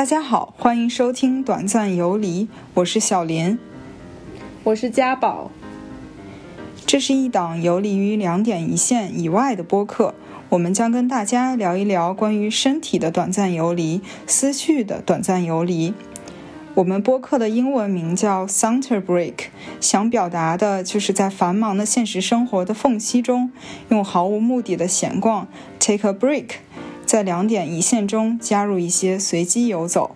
大家好，欢迎收听《短暂游离》，我是小林，我是家宝。这是一档游离于两点一线以外的播客，我们将跟大家聊一聊关于身体的短暂游离、思绪的短暂游离。我们播客的英文名叫 Center Break，想表达的就是在繁忙的现实生活的缝隙中，用毫无目的的闲逛 take a break，在两点一线中加入一些随机游走。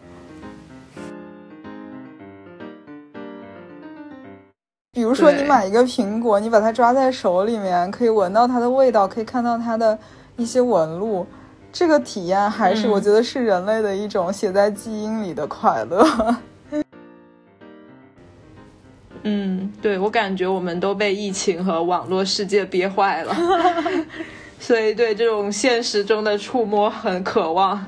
比如说，你买一个苹果，你把它抓在手里面，可以闻到它的味道，可以看到它的一些纹路。这个体验还是我觉得是人类的一种写在基因里的快乐。嗯，对我感觉我们都被疫情和网络世界憋坏了，所以对这种现实中的触摸很渴望。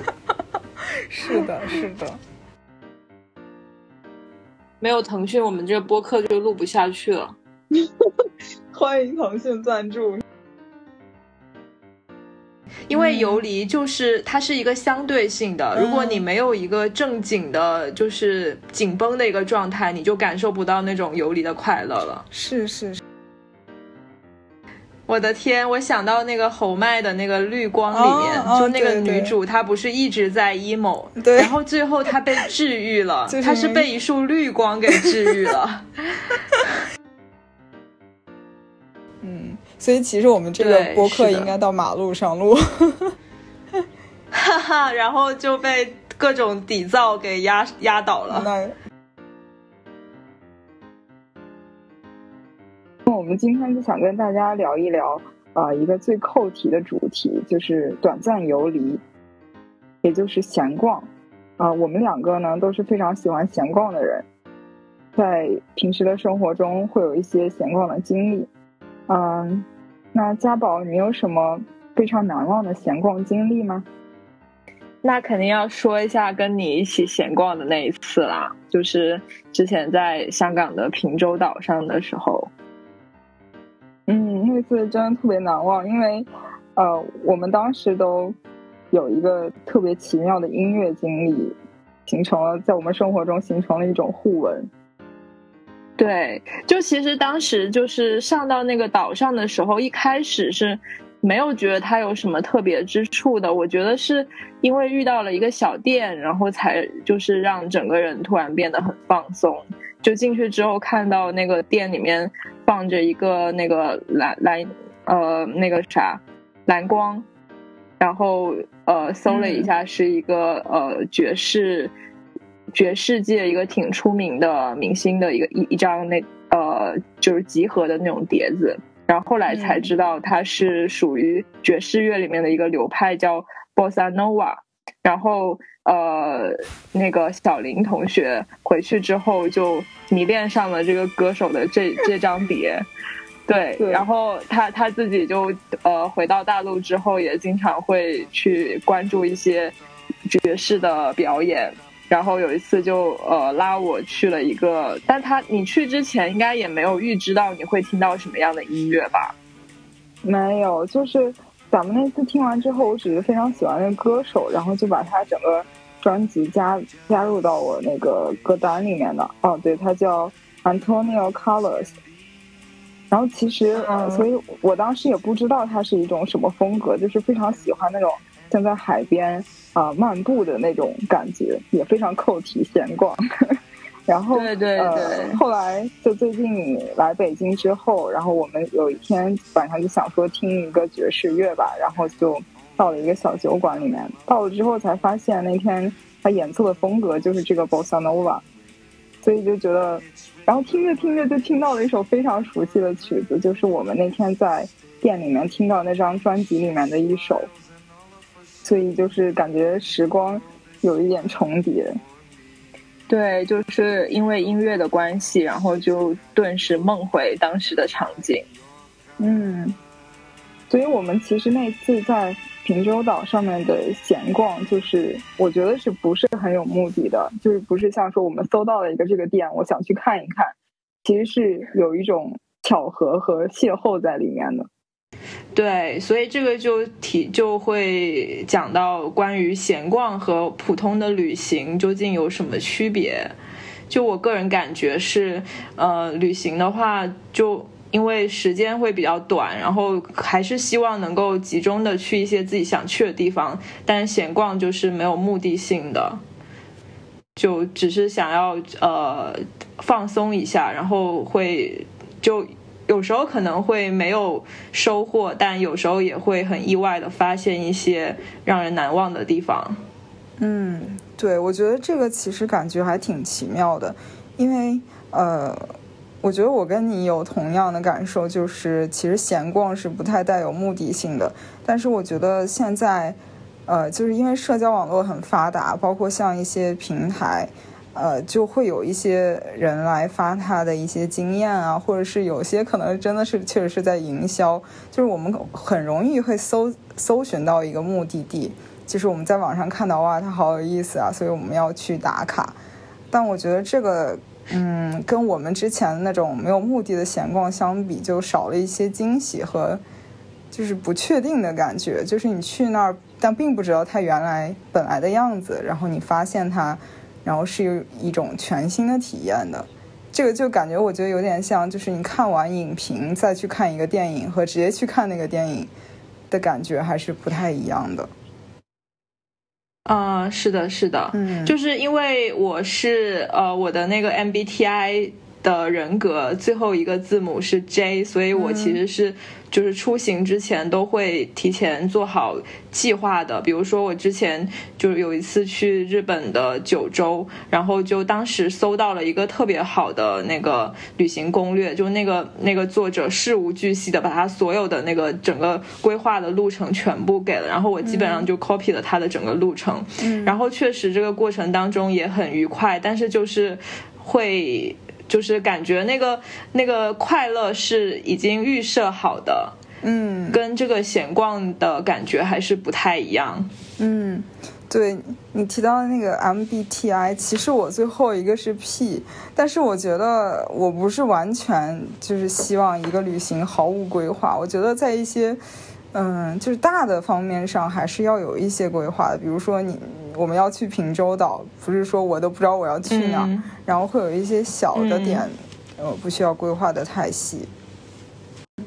是的，是的。没有腾讯，我们这个播客就录不下去了。欢迎腾讯赞助。因为游离就是它是一个相对性的，如果你没有一个正经的，就是紧绷的一个状态，你就感受不到那种游离的快乐了。是是是。我的天，我想到那个侯麦的那个绿光里面，就那个女主，她不是一直在 emo，对，然后最后她被治愈了，她是被一束绿光给治愈了。嗯所以其实我们这个播客应该到马路上录，哈哈，然后就被各种底噪给压压倒了。那那我们今天就想跟大家聊一聊啊，一个最扣题的主题，就是短暂游离，也就是闲逛。啊，我们两个呢都是非常喜欢闲逛的人，在平时的生活中会有一些闲逛的经历。嗯，那家宝，你有什么非常难忘的闲逛经历吗？那肯定要说一下跟你一起闲逛的那一次啦，就是之前在香港的平洲岛上的时候。嗯，那次真的特别难忘，因为呃，我们当时都有一个特别奇妙的音乐经历，形成了在我们生活中形成了一种互文。对，就其实当时就是上到那个岛上的时候，一开始是没有觉得它有什么特别之处的。我觉得是因为遇到了一个小店，然后才就是让整个人突然变得很放松。就进去之后看到那个店里面放着一个那个蓝蓝呃那个啥蓝光，然后呃搜了一下是一个呃爵士。爵士界一个挺出名的明星的一个一一张那呃就是集合的那种碟子，然后后来才知道它是属于爵士乐里面的一个流派叫 Bossa Nova，然后呃那个小林同学回去之后就迷恋上了这个歌手的这这张碟，对，然后他他自己就呃回到大陆之后也经常会去关注一些爵士的表演。然后有一次就呃拉我去了一个，但他你去之前应该也没有预知到你会听到什么样的音乐吧？没有，就是咱们那次听完之后，我只是非常喜欢那个歌手，然后就把他整个专辑加加入到我那个歌单里面的。哦，对，他叫 Antonio Carlos。然后其实，嗯所以我当时也不知道他是一种什么风格，就是非常喜欢那种。像在海边啊漫步的那种感觉，也非常扣题闲逛。然后对对对，后来就最近来北京之后，然后我们有一天晚上就想说听一个爵士乐吧，然后就到了一个小酒馆里面。到了之后才发现那天他演奏的风格就是这个 Bossa Nova，所以就觉得，然后听着听着就听到了一首非常熟悉的曲子，就是我们那天在店里面听到那张专辑里面的一首。所以就是感觉时光有一点重叠，对，就是因为音乐的关系，然后就顿时梦回当时的场景。嗯，所以我们其实那次在平洲岛上面的闲逛，就是我觉得是不是很有目的的，就是不是像说我们搜到了一个这个店，我想去看一看，其实是有一种巧合和邂逅在里面的。对，所以这个就提就会讲到关于闲逛和普通的旅行究竟有什么区别。就我个人感觉是，呃，旅行的话，就因为时间会比较短，然后还是希望能够集中的去一些自己想去的地方。但是闲逛就是没有目的性的，就只是想要呃放松一下，然后会就。有时候可能会没有收获，但有时候也会很意外的发现一些让人难忘的地方。嗯，对，我觉得这个其实感觉还挺奇妙的，因为呃，我觉得我跟你有同样的感受，就是其实闲逛是不太带有目的性的。但是我觉得现在，呃，就是因为社交网络很发达，包括像一些平台。呃，就会有一些人来发他的一些经验啊，或者是有些可能真的是确实是在营销，就是我们很容易会搜搜寻到一个目的地，就是我们在网上看到哇，它好有意思啊，所以我们要去打卡。但我觉得这个，嗯，跟我们之前那种没有目的的闲逛相比，就少了一些惊喜和就是不确定的感觉。就是你去那儿，但并不知道它原来本来的样子，然后你发现它。然后是有一种全新的体验的，这个就感觉我觉得有点像，就是你看完影评再去看一个电影和直接去看那个电影的感觉还是不太一样的。啊，是的，是的，嗯，就是因为我是呃我的那个 MBTI 的人格最后一个字母是 J，所以我其实是。就是出行之前都会提前做好计划的，比如说我之前就是有一次去日本的九州，然后就当时搜到了一个特别好的那个旅行攻略，就那个那个作者事无巨细的把他所有的那个整个规划的路程全部给了，然后我基本上就 copy 了他的整个路程，然后确实这个过程当中也很愉快，但是就是会。就是感觉那个那个快乐是已经预设好的，嗯，跟这个闲逛的感觉还是不太一样。嗯，对你提到的那个 MBTI，其实我最后一个是 P，但是我觉得我不是完全就是希望一个旅行毫无规划，我觉得在一些。嗯，就是大的方面上还是要有一些规划的。比如说，你我们要去平洲岛，不是说我都不知道我要去哪，然后会有一些小的点，呃，不需要规划的太细。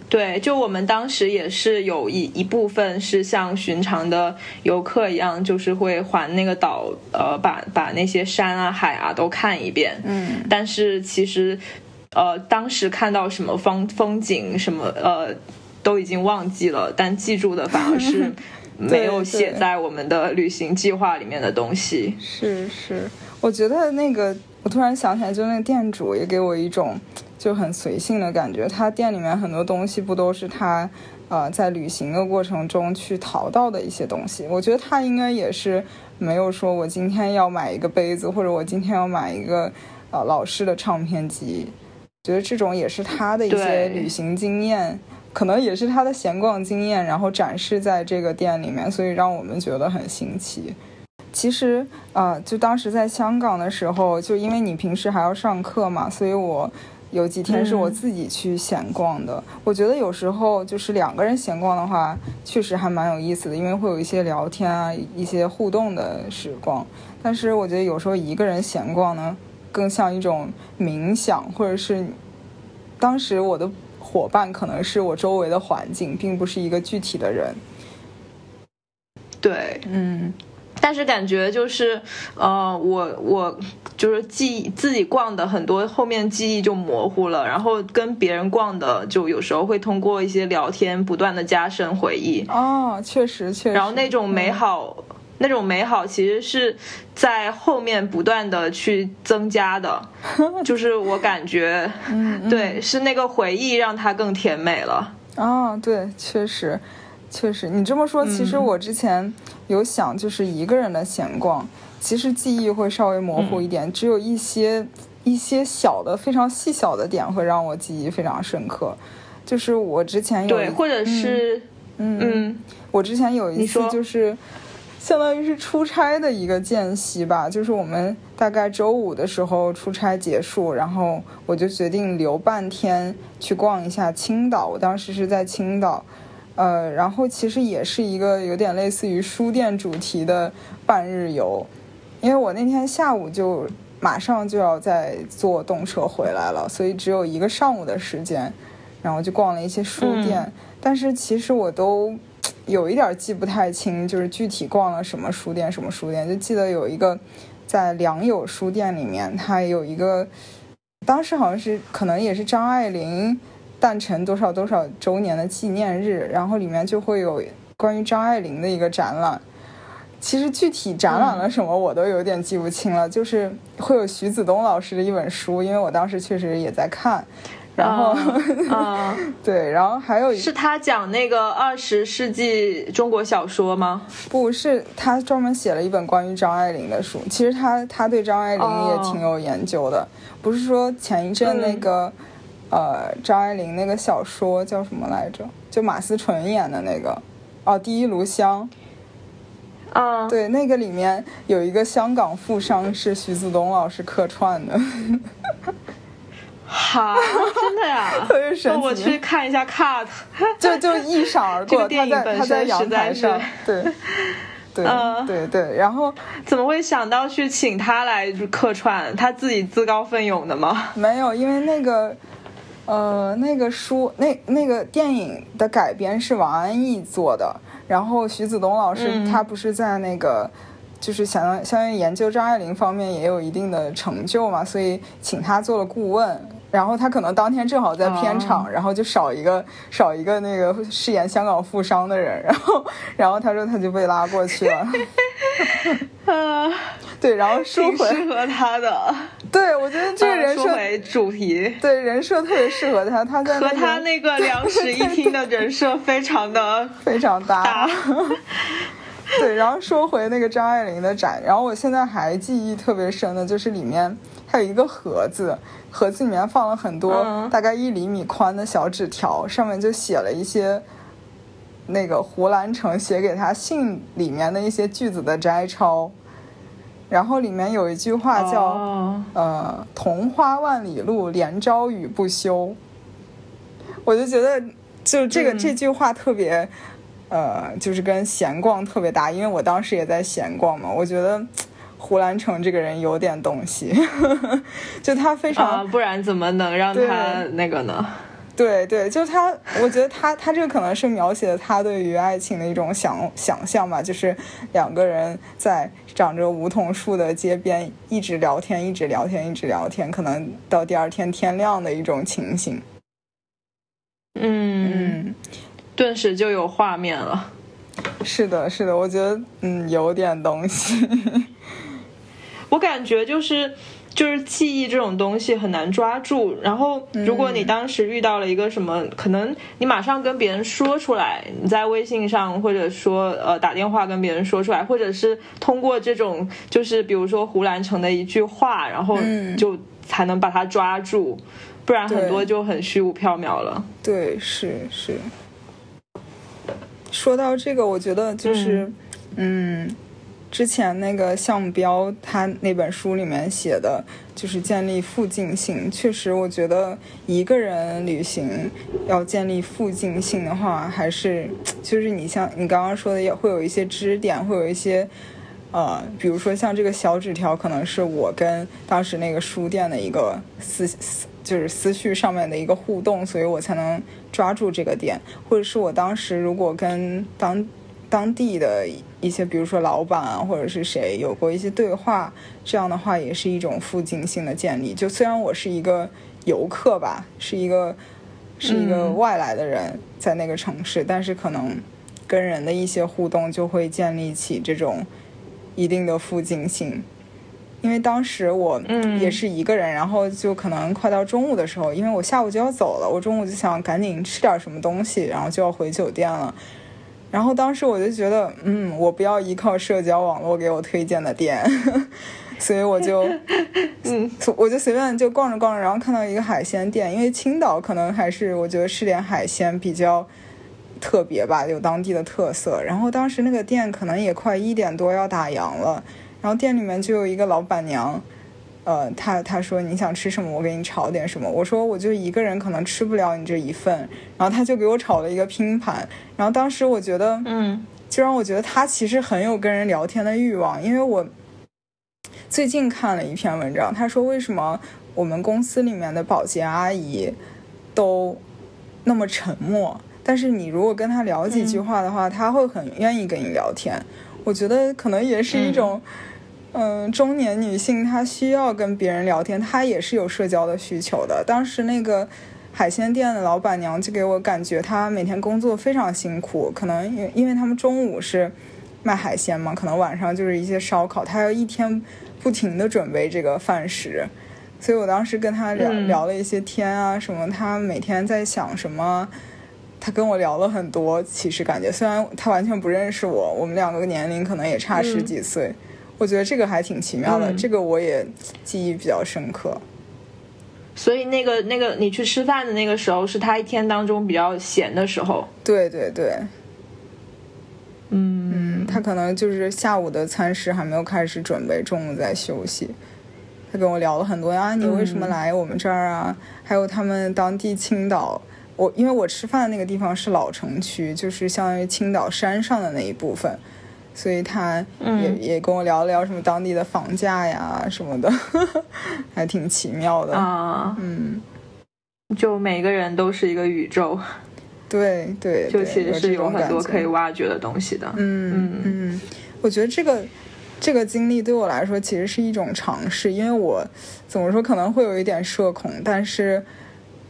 对，就我们当时也是有一一部分是像寻常的游客一样，就是会环那个岛，呃，把把那些山啊、海啊都看一遍。嗯，但是其实，呃，当时看到什么风风景什么，呃。都已经忘记了，但记住的反而是 没有写在我们的旅行计划里面的东西。是是，我觉得那个，我突然想起来，就那个店主也给我一种就很随性的感觉。他店里面很多东西不都是他呃在旅行的过程中去淘到的一些东西？我觉得他应该也是没有说我今天要买一个杯子，或者我今天要买一个呃老式的唱片机。觉得这种也是他的一些旅行经验。可能也是他的闲逛经验，然后展示在这个店里面，所以让我们觉得很新奇。其实啊，就当时在香港的时候，就因为你平时还要上课嘛，所以我有几天是我自己去闲逛的。我觉得有时候就是两个人闲逛的话，确实还蛮有意思的，因为会有一些聊天啊，一些互动的时光。但是我觉得有时候一个人闲逛呢，更像一种冥想，或者是当时我的。伙伴可能是我周围的环境，并不是一个具体的人。对，嗯，但是感觉就是，呃，我我就是记自己逛的很多，后面记忆就模糊了，然后跟别人逛的，就有时候会通过一些聊天，不断的加深回忆。哦，确实确实。然后那种美好。那种美好其实是在后面不断的去增加的，就是我感觉，对，是那个回忆让它更甜美了。啊，对，确实，确实，你这么说，其实我之前有想，就是一个人的闲逛，其实记忆会稍微模糊一点，只有一些一些小的、非常细小的点会让我记忆非常深刻。就是我之前有，对，或者是，嗯，我之前有一次就是。相当于是出差的一个间隙吧，就是我们大概周五的时候出差结束，然后我就决定留半天去逛一下青岛。我当时是在青岛，呃，然后其实也是一个有点类似于书店主题的半日游，因为我那天下午就马上就要再坐动车回来了，所以只有一个上午的时间，然后就逛了一些书店，但是其实我都有一点记不太清，就是具体逛了什么书店，什么书店，就记得有一个在良友书店里面，它有一个，当时好像是可能也是张爱玲。诞辰多少多少周年的纪念日，然后里面就会有关于张爱玲的一个展览。其实具体展览了什么我都有点记不清了，就是会有徐子东老师的一本书，因为我当时确实也在看。然后，啊，对，然后还有是他讲那个二十世纪中国小说吗？不是，他专门写了一本关于张爱玲的书。其实他他对张爱玲也挺有研究的，不是说前一阵那个。呃，张爱玲那个小说叫什么来着？就马思纯演的那个，哦，《第一炉香》。啊，对，那个里面有一个香港富商是徐子东老师客串的。哈，真的呀？特别神奇。我去看一下 cut，就就一闪而过。他在他在阳台上，对，对，对对。然后怎么会想到去请他来客串？他自己自告奋勇的吗？没有，因为那个。呃，那个书，那那个电影的改编是王安忆做的，然后徐子东老师他不是在那个，就是相相当于研究张爱玲方面也有一定的成就嘛，所以请他做了顾问。然后他可能当天正好在片场，然后就少一个少一个那个饰演香港富商的人，然后然后他说他就被拉过去了。啊，对，然后 说回适合他的，对我觉得这个人设主题，对人设特别适合他，他在和他那个两室一厅的人设非常的非常搭。对，然后说回那个张爱玲的展，然后我现在还记忆特别深的就是里面还有一个盒子。盒子里面放了很多大概一厘米宽的小纸条，上面就写了一些那个胡兰成写给他信里面的一些句子的摘抄，然后里面有一句话叫“呃，桐花万里路，连朝雨不休”，我就觉得就这个这句话特别，呃，就是跟闲逛特别搭，因为我当时也在闲逛嘛，我觉得。胡兰成这个人有点东西，就他非常，不然怎么能让他那个呢？对对，就他，我觉得他他这个可能是描写他对于爱情的一种想想象吧，就是两个人在长着梧桐树的街边一直聊天，一直聊天，一直聊天，可能到第二天天亮的一种情形。嗯，顿时就有画面了。是的，是的，我觉得嗯有点东西。我感觉就是就是记忆这种东西很难抓住，然后如果你当时遇到了一个什么，可能你马上跟别人说出来，你在微信上或者说呃打电话跟别人说出来，或者是通过这种就是比如说胡兰成的一句话，然后就才能把它抓住，不然很多就很虚无缥缈了。对，是是。说到这个，我觉得就是嗯。之前那个项标，他那本书里面写的，就是建立附近性。确实，我觉得一个人旅行要建立附近性的话，还是就是你像你刚刚说的，也会有一些支点，会有一些呃，比如说像这个小纸条，可能是我跟当时那个书店的一个思思，就是思绪上面的一个互动，所以我才能抓住这个点，或者是我当时如果跟当。当地的一些，比如说老板啊，或者是谁有过一些对话，这样的话也是一种附近性的建立。就虽然我是一个游客吧，是一个是一个外来的人，在那个城市，但是可能跟人的一些互动就会建立起这种一定的附近性。因为当时我也是一个人，然后就可能快到中午的时候，因为我下午就要走了，我中午就想赶紧吃点什么东西，然后就要回酒店了。然后当时我就觉得，嗯，我不要依靠社交网络给我推荐的店，所以我就，嗯，我就随便就逛着逛着，然后看到一个海鲜店，因为青岛可能还是我觉得吃点海鲜比较特别吧，有当地的特色。然后当时那个店可能也快一点多要打烊了，然后店里面就有一个老板娘，呃，他他说你想吃什么，我给你炒点什么。我说我就一个人可能吃不了你这一份，然后他就给我炒了一个拼盘。然后当时我觉得，嗯，就让我觉得他其实很有跟人聊天的欲望。因为我最近看了一篇文章，他说为什么我们公司里面的保洁阿姨都那么沉默，但是你如果跟他聊几句话的话，他会很愿意跟你聊天。我觉得可能也是一种。嗯，中年女性她需要跟别人聊天，她也是有社交的需求的。当时那个海鲜店的老板娘就给我感觉，她每天工作非常辛苦，可能因因为他们中午是卖海鲜嘛，可能晚上就是一些烧烤，她要一天不停的准备这个饭食。所以我当时跟她聊聊了一些天啊，什么她每天在想什么，她跟我聊了很多。其实感觉虽然她完全不认识我，我们两个年龄可能也差十几岁。我觉得这个还挺奇妙的，这个我也记忆比较深刻。所以那个那个你去吃饭的那个时候，是他一天当中比较闲的时候。对对对，嗯嗯，他可能就是下午的餐食还没有开始准备，中午在休息。他跟我聊了很多啊，你为什么来我们这儿啊？还有他们当地青岛，我因为我吃饭的那个地方是老城区，就是相当于青岛山上的那一部分。所以他也也跟我聊了聊什么当地的房价呀什么的，还挺奇妙的。啊。嗯，就每个人都是一个宇宙，对对，就其实是有很多可以挖掘的东西的。嗯嗯。嗯，我觉得这个这个经历对我来说其实是一种尝试，因为我怎么说可能会有一点社恐，但是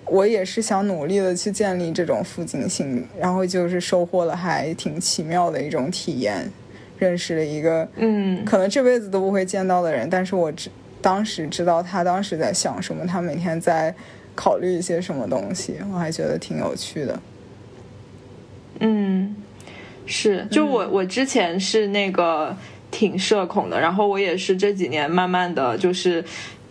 我也是想努力的去建立这种附近性，然后就是收获了还挺奇妙的一种体验。认识了一个，嗯，可能这辈子都不会见到的人，但是我知当时知道他当时在想什么，他每天在考虑一些什么东西，我还觉得挺有趣的。嗯，是，就我我之前是那个挺社恐的，然后我也是这几年慢慢的就是。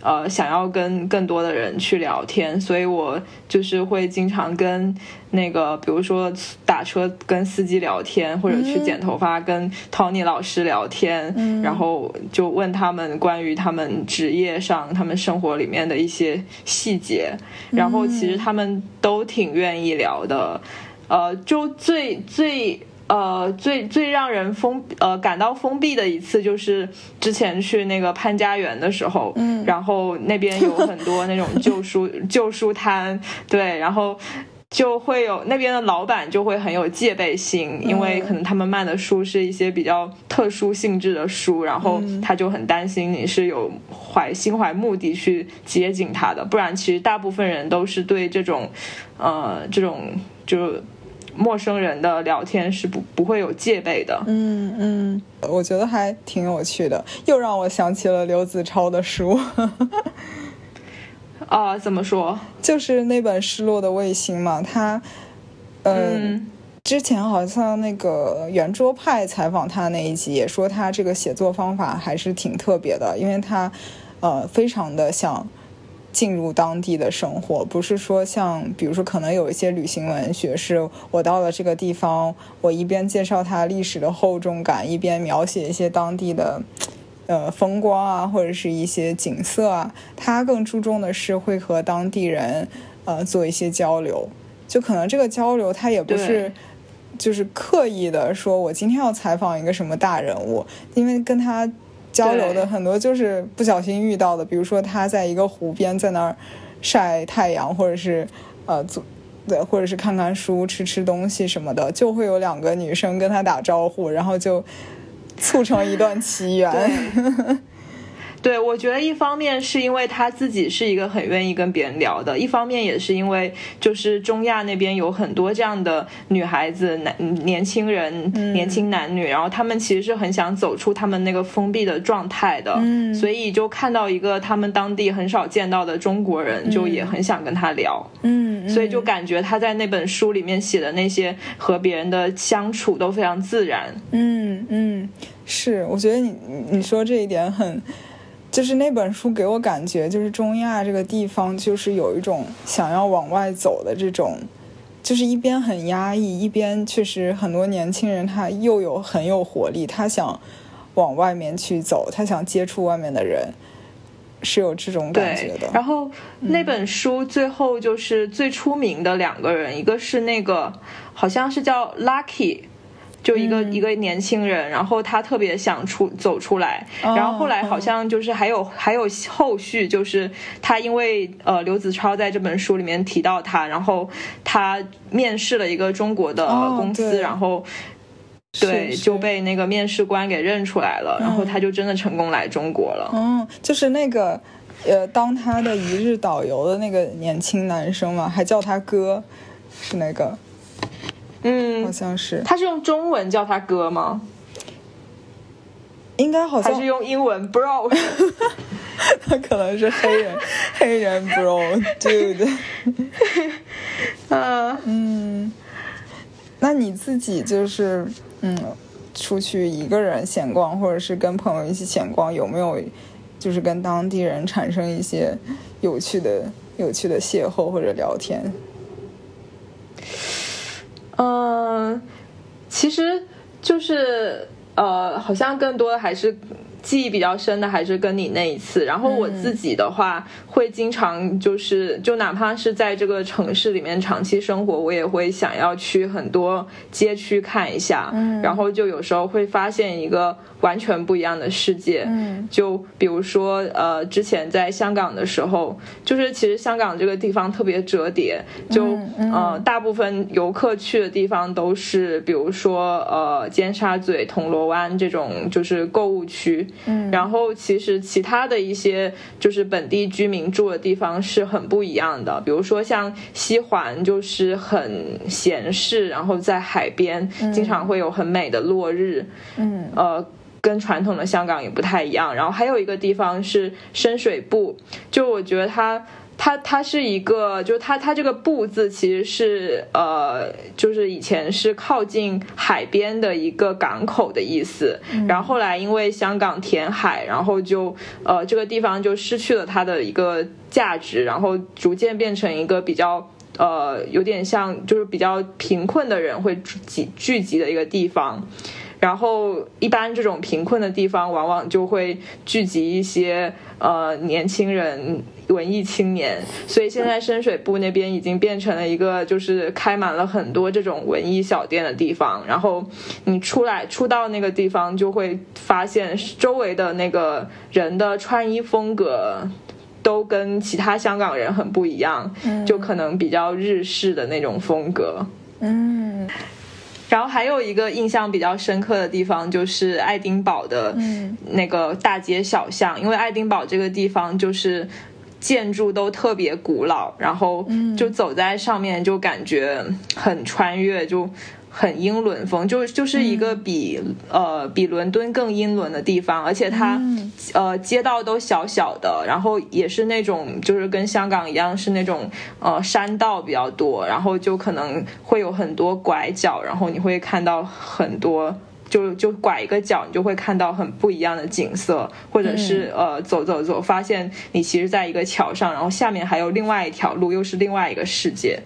呃，想要跟更多的人去聊天，所以我就是会经常跟那个，比如说打车跟司机聊天，或者去剪头发跟 Tony 老师聊天，然后就问他们关于他们职业上、他们生活里面的一些细节，然后其实他们都挺愿意聊的，呃，就最最。呃，最最让人封呃感到封闭的一次，就是之前去那个潘家园的时候，嗯，然后那边有很多那种旧书 旧书摊，对，然后就会有那边的老板就会很有戒备心，因为可能他们卖的书是一些比较特殊性质的书，然后他就很担心你是有怀心怀目的去接近他的，不然其实大部分人都是对这种呃这种就。陌生人的聊天是不不会有戒备的。嗯嗯，我觉得还挺有趣的，又让我想起了刘子超的书。啊，怎么说？就是那本《失落的卫星》嘛，他，嗯，之前好像那个圆桌派采访他那一集也说他这个写作方法还是挺特别的，因为他，呃，非常的像。进入当地的生活，不是说像，比如说，可能有一些旅行文学，是我到了这个地方，我一边介绍它历史的厚重感，一边描写一些当地的，呃，风光啊，或者是一些景色啊。他更注重的是会和当地人，呃，做一些交流。就可能这个交流，他也不是，就是刻意的说，我今天要采访一个什么大人物，因为跟他。交流的很多就是不小心遇到的，比如说他在一个湖边在那儿晒太阳，或者是呃做对，或者是看看书、吃吃东西什么的，就会有两个女生跟他打招呼，然后就促成一段 奇缘。对，我觉得一方面是因为他自己是一个很愿意跟别人聊的，一方面也是因为就是中亚那边有很多这样的女孩子、男年轻人、年轻男女，然后他们其实是很想走出他们那个封闭的状态的，所以就看到一个他们当地很少见到的中国人，就也很想跟他聊，嗯，所以就感觉他在那本书里面写的那些和别人的相处都非常自然，嗯嗯，是，我觉得你你说这一点很。就是那本书给我感觉，就是中亚这个地方，就是有一种想要往外走的这种，就是一边很压抑，一边确实很多年轻人他又有很有活力，他想往外面去走，他想接触外面的人。是有这种感觉的。然后那本书最后就是最出名的两个人，一个是那个好像是叫 Lucky。就一个一个年轻人，然后他特别想出走出来，然后后来好像就是还有还有后续，就是他因为呃刘子超在这本书里面提到他，然后他面试了一个中国的公司，然后对就被那个面试官给认出来了，然后他就真的成功来中国了。嗯，就是那个呃当他的一日导游的那个年轻男生嘛，还叫他哥，是那个。嗯，好像是。他是用中文叫他哥吗？应该好像还是用英文 bro。他可能是黑人，黑人 bro dude。嗯 嗯，那你自己就是嗯，出去一个人闲逛，或者是跟朋友一起闲逛，有没有就是跟当地人产生一些有趣的、有趣的邂逅或者聊天？嗯，其实就是呃，好像更多的还是。记忆比较深的还是跟你那一次，然后我自己的话会经常就是就哪怕是在这个城市里面长期生活，我也会想要去很多街区看一下，嗯，然后就有时候会发现一个完全不一样的世界，嗯，就比如说呃之前在香港的时候，就是其实香港这个地方特别折叠，就呃大部分游客去的地方都是比如说呃尖沙咀、铜锣湾这种就是购物区。嗯，然后其实其他的一些就是本地居民住的地方是很不一样的，比如说像西环就是很闲适，然后在海边经常会有很美的落日，嗯，呃，跟传统的香港也不太一样。然后还有一个地方是深水埗，就我觉得它。它它是一个，就是它它这个“埠”字其实是呃，就是以前是靠近海边的一个港口的意思。然后后来因为香港填海，然后就呃这个地方就失去了它的一个价值，然后逐渐变成一个比较呃有点像就是比较贫困的人会集聚集的一个地方。然后一般这种贫困的地方，往往就会聚集一些呃年轻人、文艺青年，所以现在深水埗那边已经变成了一个就是开满了很多这种文艺小店的地方。然后你出来出到那个地方，就会发现周围的那个人的穿衣风格都跟其他香港人很不一样，就可能比较日式的那种风格。嗯。然后还有一个印象比较深刻的地方，就是爱丁堡的那个大街小巷，因为爱丁堡这个地方就是建筑都特别古老，然后就走在上面就感觉很穿越就。很英伦风，就就是一个比呃比伦敦更英伦的地方，而且它呃街道都小小的，然后也是那种就是跟香港一样是那种呃山道比较多，然后就可能会有很多拐角，然后你会看到很多就就拐一个角，你就会看到很不一样的景色，或者是呃走走走，发现你其实在一个桥上，然后下面还有另外一条路，又是另外一个世界。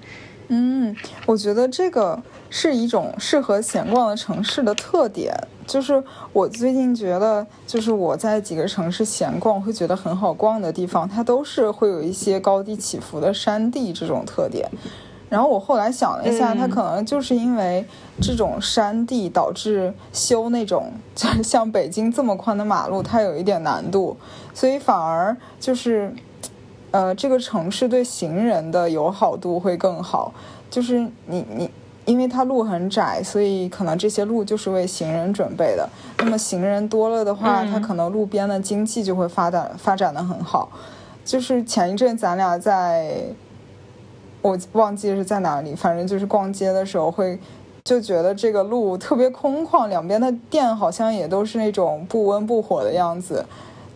嗯，我觉得这个。是一种适合闲逛的城市的特点，就是我最近觉得，就是我在几个城市闲逛会觉得很好逛的地方，它都是会有一些高低起伏的山地这种特点。然后我后来想了一下，它可能就是因为这种山地导致修那种就是 像北京这么宽的马路，它有一点难度，所以反而就是，呃，这个城市对行人的友好度会更好，就是你你。因为它路很窄，所以可能这些路就是为行人准备的。那么行人多了的话，它可能路边的经济就会发展发展的很好。就是前一阵咱俩在，我忘记是在哪里，反正就是逛街的时候会就觉得这个路特别空旷，两边的店好像也都是那种不温不火的样子。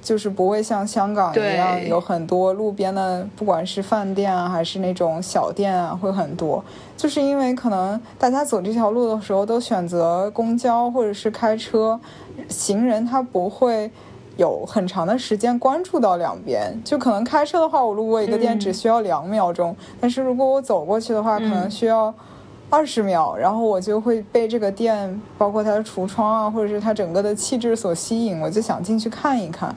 就是不会像香港一样有很多路边的，不管是饭店啊，还是那种小店啊，会很多。就是因为可能大家走这条路的时候都选择公交或者是开车，行人他不会有很长的时间关注到两边。就可能开车的话，我路过一个店只需要两秒钟，但是如果我走过去的话，可能需要二十秒，然后我就会被这个店，包括它的橱窗啊，或者是它整个的气质所吸引，我就想进去看一看。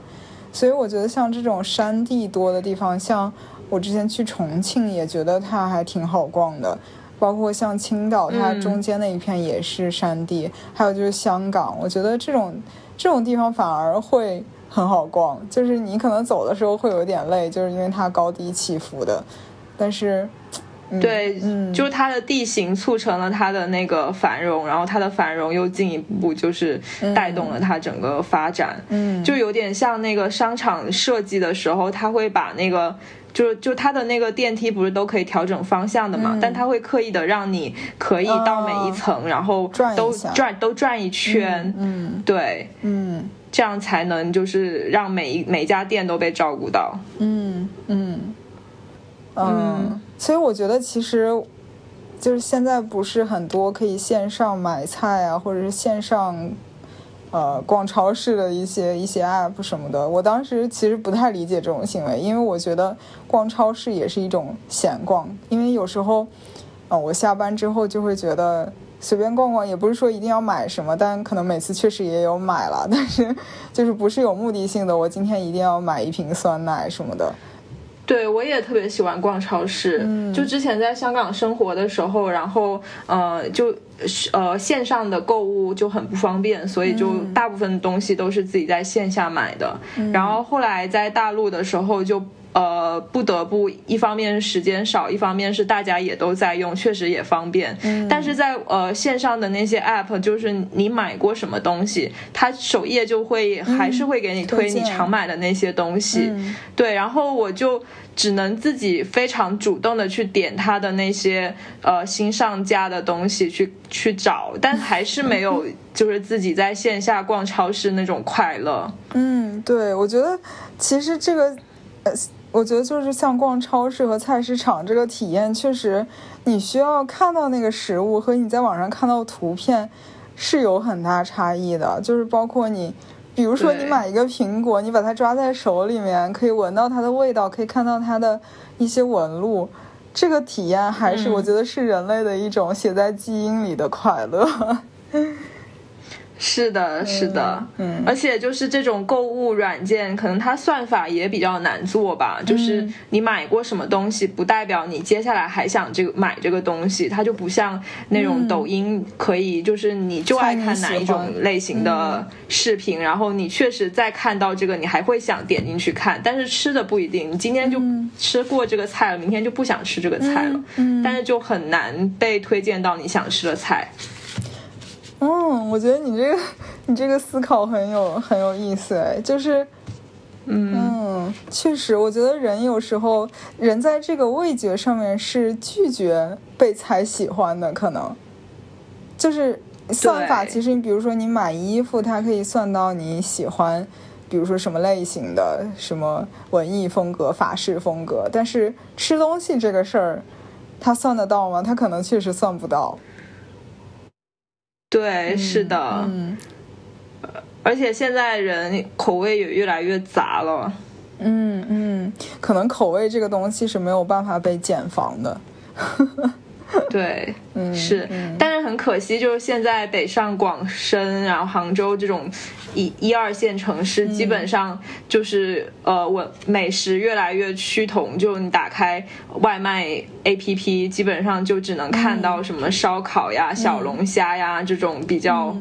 所以我觉得像这种山地多的地方，像我之前去重庆也觉得它还挺好逛的，包括像青岛，它中间那一片也是山地，还有就是香港，我觉得这种这种地方反而会很好逛，就是你可能走的时候会有点累，就是因为它高低起伏的，但是。对，嗯就是它的地形促成了它的那个繁荣，然后它的繁荣又进一步就是带动了它整个发展。嗯，就有点像那个商场设计的时候，他会把那个，就就它的那个电梯不是都可以调整方向的嘛？但他会刻意的让你可以到每一层，然后都转都转一圈。嗯，对，嗯，这样才能就是让每一每家店都被照顾到。嗯嗯嗯。所以我觉得，其实就是现在不是很多可以线上买菜啊，或者是线上呃逛超市的一些一些 app 什么的。我当时其实不太理解这种行为，因为我觉得逛超市也是一种闲逛。因为有时候，呃，我下班之后就会觉得随便逛逛，也不是说一定要买什么，但可能每次确实也有买了，但是就是不是有目的性的。我今天一定要买一瓶酸奶什么的。对，我也特别喜欢逛超市。就之前在香港生活的时候，然后呃，就呃线上的购物就很不方便，所以就大部分东西都是自己在线下买的。然后后来在大陆的时候就。呃，不得不一方面时间少，一方面是大家也都在用，确实也方便。嗯，但是在呃线上的那些 app，就是你买过什么东西，它首页就会还是会给你推你常买的那些东西。对，然后我就只能自己非常主动的去点它的那些呃新上架的东西去去找，但还是没有 就是自己在线下逛超市那种快乐。嗯，对，我觉得其实这个呃。我觉得就是像逛超市和菜市场这个体验，确实你需要看到那个食物和你在网上看到图片是有很大差异的。就是包括你，比如说你买一个苹果，你把它抓在手里面，可以闻到它的味道，可以看到它的一些纹路，这个体验还是我觉得是人类的一种写在基因里的快乐。是的，是的，嗯，而且就是这种购物软件，可能它算法也比较难做吧。就是你买过什么东西，不代表你接下来还想这个买这个东西。它就不像那种抖音，可以就是你就爱看哪一种类型的视频，然后你确实再看到这个，你还会想点进去看。但是吃的不一定，你今天就吃过这个菜了，明天就不想吃这个菜了。嗯，但是就很难被推荐到你想吃的菜。嗯，我觉得你这个你这个思考很有很有意思哎，就是，嗯，确实，我觉得人有时候人在这个味觉上面是拒绝被猜喜欢的，可能就是算法。其实你比如说你买衣服，它可以算到你喜欢，比如说什么类型的，什么文艺风格、法式风格，但是吃东西这个事儿，它算得到吗？它可能确实算不到。对，是的，嗯，而且现在人口味也越来越杂了，嗯嗯，可能口味这个东西是没有办法被减防的。对，嗯，是，但是很可惜，就是现在北上广深，然后杭州这种一一二线城市，基本上就是呃，我美食越来越趋同，就你打开外卖 APP，基本上就只能看到什么烧烤呀、小龙虾呀这种比较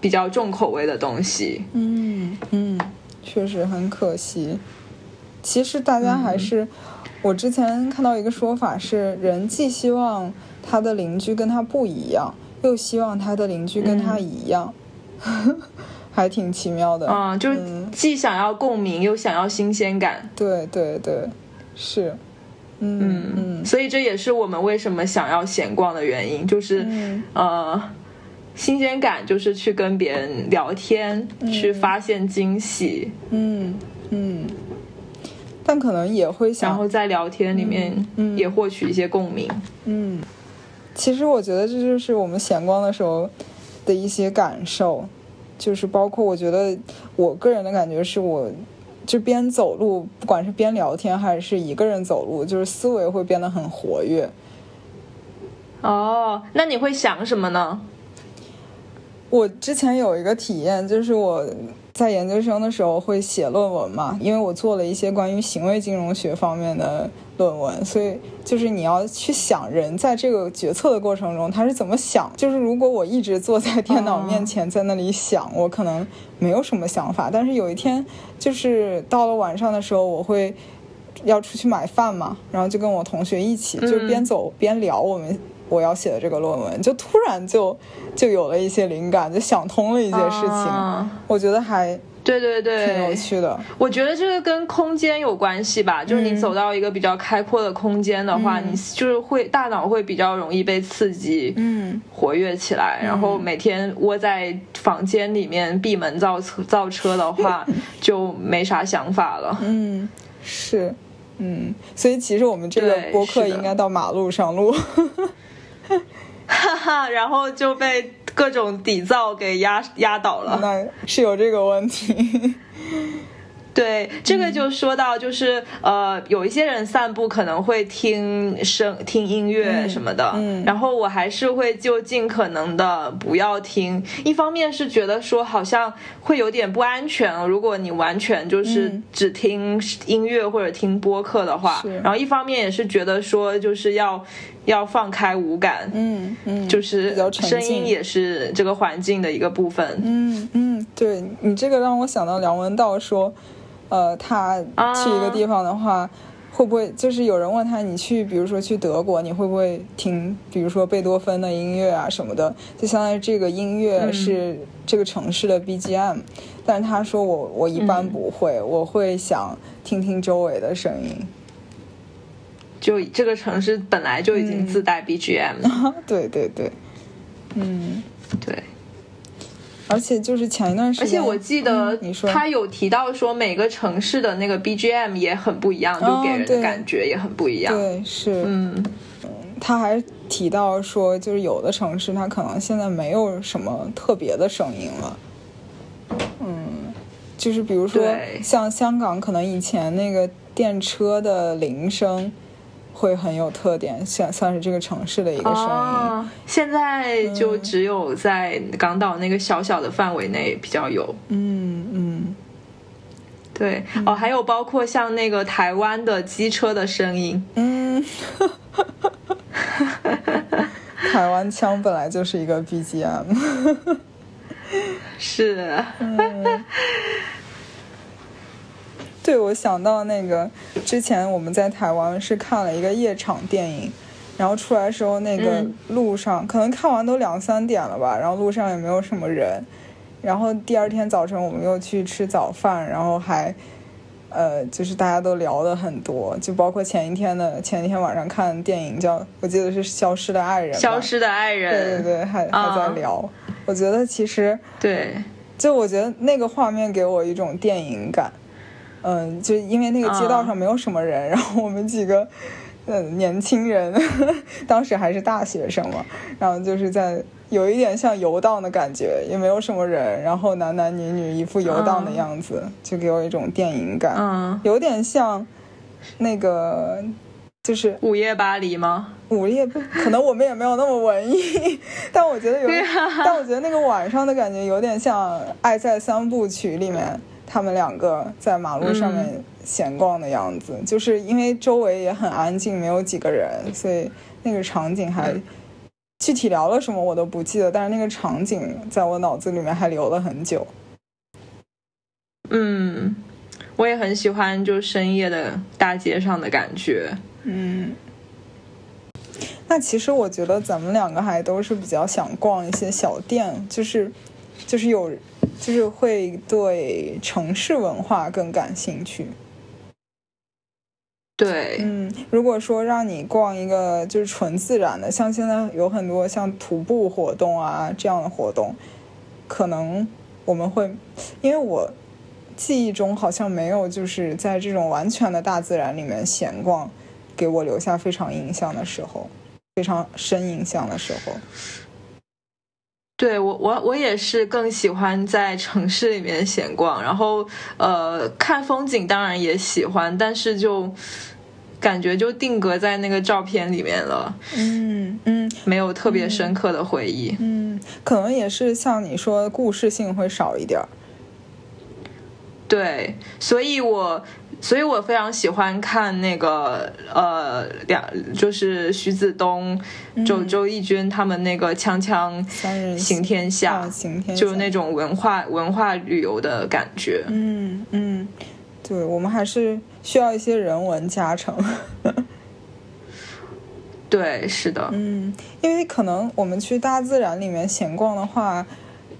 比较重口味的东西。嗯嗯，确实很可惜。其实大家还是，我之前看到一个说法是，人既希望。他的邻居跟他不一样，又希望他的邻居跟他一样，还挺奇妙的。嗯，就是既想要共鸣，又想要新鲜感。对对对，是，嗯嗯。所以这也是我们为什么想要闲逛的原因，就是呃，新鲜感就是去跟别人聊天，去发现惊喜。嗯嗯。但可能也会想，然后在聊天里面也获取一些共鸣。嗯。其实我觉得这就是我们闲逛的时候的一些感受，就是包括我觉得我个人的感觉是，我就边走路，不管是边聊天还是一个人走路，就是思维会变得很活跃。哦，那你会想什么呢？我之前有一个体验，就是我在研究生的时候会写论文嘛，因为我做了一些关于行为金融学方面的论文，所以就是你要去想人在这个决策的过程中他是怎么想。就是如果我一直坐在电脑面前在那里想，我可能没有什么想法。但是有一天，就是到了晚上的时候，我会要出去买饭嘛，然后就跟我同学一起，就边走边聊我们。我要写的这个论文，就突然就就有了一些灵感，就想通了一些事情。我觉得还对对对，挺有趣的。我觉得这个跟空间有关系吧，就是你走到一个比较开阔的空间的话，你就是会大脑会比较容易被刺激，嗯，活跃起来。然后每天窝在房间里面闭门造车造车的话，就没啥想法了。嗯，是，嗯，所以其实我们这个播客应该到马路上录。哈哈，然后就被各种底噪给压压倒了。那是有这个问题。对，这个就说到，就是呃，有一些人散步可能会听声、听音乐什么的，嗯，然后我还是会就尽可能的不要听。一方面是觉得说好像会有点不安全，如果你完全就是只听音乐或者听播客的话，然后一方面也是觉得说就是要。要放开五感，嗯嗯，就是声音也是这个环境的一个部分。嗯嗯，对你这个让我想到梁文道说，呃，他去一个地方的话，会不会就是有人问他，你去比如说去德国，你会不会听比如说贝多芬的音乐啊什么的？就相当于这个音乐是这个城市的 BGM，但是他说我我一般不会，我会想听听周围的声音。就这个城市本来就已经自带 BGM，了。对对对，嗯，对，而且就是前一段时间，而且我记得你说。他有提到说每个城市的那个 BGM 也很不一样，就给人的感觉也很不一样。对，是，嗯，他还提到说，就是有的城市它可能现在没有什么特别的声音了，嗯，就是比如说像香港，可能以前那个电车的铃声。会很有特点，算算是这个城市的一个声音。现在就只有在港岛那个小小的范围内比较有。嗯嗯，对哦，还有包括像那个台湾的机车的声音。嗯，台湾腔本来就是一个 BGM。是。对，我想到那个之前我们在台湾是看了一个夜场电影，然后出来时候那个路上可能看完都两三点了吧，然后路上也没有什么人，然后第二天早晨我们又去吃早饭，然后还呃就是大家都聊的很多，就包括前一天的前一天晚上看电影叫我记得是《消失的爱人》，消失的爱人，对对对，还还在聊。我觉得其实对，就我觉得那个画面给我一种电影感。嗯，就因为那个街道上没有什么人，然后我们几个，嗯，年轻人，当时还是大学生嘛，然后就是在有一点像游荡的感觉，也没有什么人，然后男男女女一副游荡的样子，就给我一种电影感，嗯，有点像那个就是午夜巴黎吗？午夜不可能，我们也没有那么文艺，但我觉得有，但我觉得那个晚上的感觉有点像《爱在三部曲》里面。他们两个在马路上面闲逛的样子，就是因为周围也很安静，没有几个人，所以那个场景还具体聊了什么我都不记得，但是那个场景在我脑子里面还留了很久。嗯，我也很喜欢就深夜的大街上的感觉。嗯，那其实我觉得咱们两个还都是比较想逛一些小店，就是就是有。就是会对城市文化更感兴趣。对，嗯，如果说让你逛一个就是纯自然的，像现在有很多像徒步活动啊这样的活动，可能我们会，因为我记忆中好像没有就是在这种完全的大自然里面闲逛，给我留下非常印象的时候，非常深印象的时候。对我，我我也是更喜欢在城市里面闲逛，然后呃看风景当然也喜欢，但是就感觉就定格在那个照片里面了，嗯嗯，没有特别深刻的回忆，嗯，可能也是像你说故事性会少一点儿，对，所以我。所以我非常喜欢看那个呃两就是徐子东、周周轶君他们那个《锵锵行天下》，就是那种文化文化旅游的感觉。嗯嗯，对我们还是需要一些人文加成。对，是的。嗯，因为可能我们去大自然里面闲逛的话。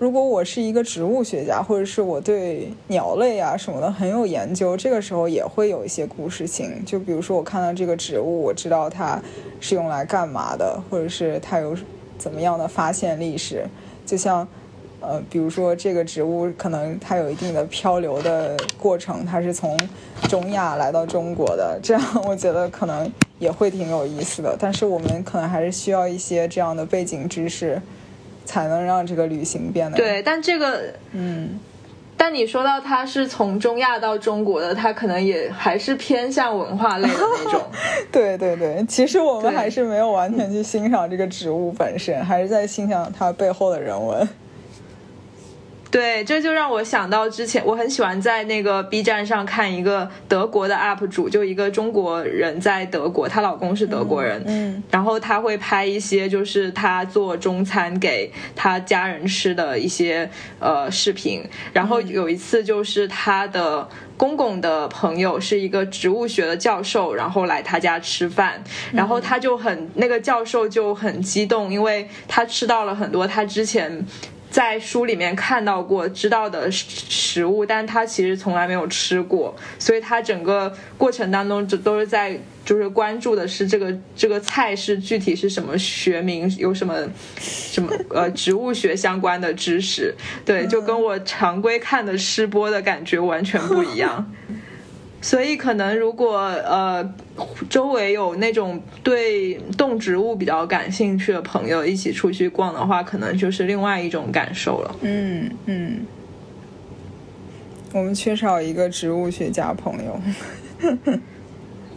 如果我是一个植物学家，或者是我对鸟类啊什么的很有研究，这个时候也会有一些故事性。就比如说，我看到这个植物，我知道它是用来干嘛的，或者是它有怎么样的发现历史。就像，呃，比如说这个植物可能它有一定的漂流的过程，它是从中亚来到中国的，这样我觉得可能也会挺有意思的。但是我们可能还是需要一些这样的背景知识。才能让这个旅行变得对，但这个嗯，但你说到它是从中亚到中国的，它可能也还是偏向文化类的那种。对对对，其实我们还是没有完全去欣赏这个植物本身，还是在欣赏它背后的人文。对，这就让我想到之前，我很喜欢在那个 B 站上看一个德国的 UP 主，就一个中国人在德国，她老公是德国人，嗯，然后他会拍一些就是他做中餐给他家人吃的一些呃视频，然后有一次就是他的公公的朋友是一个植物学的教授，然后来他家吃饭，然后他就很那个教授就很激动，因为他吃到了很多他之前。在书里面看到过、知道的食食物，但他其实从来没有吃过，所以他整个过程当中就都是在就是关注的是这个这个菜是具体是什么学名，有什么什么呃植物学相关的知识，对，就跟我常规看的吃播的感觉完全不一样。所以，可能如果呃，周围有那种对动植物比较感兴趣的朋友一起出去逛的话，可能就是另外一种感受了。嗯嗯，我们缺少一个植物学家朋友。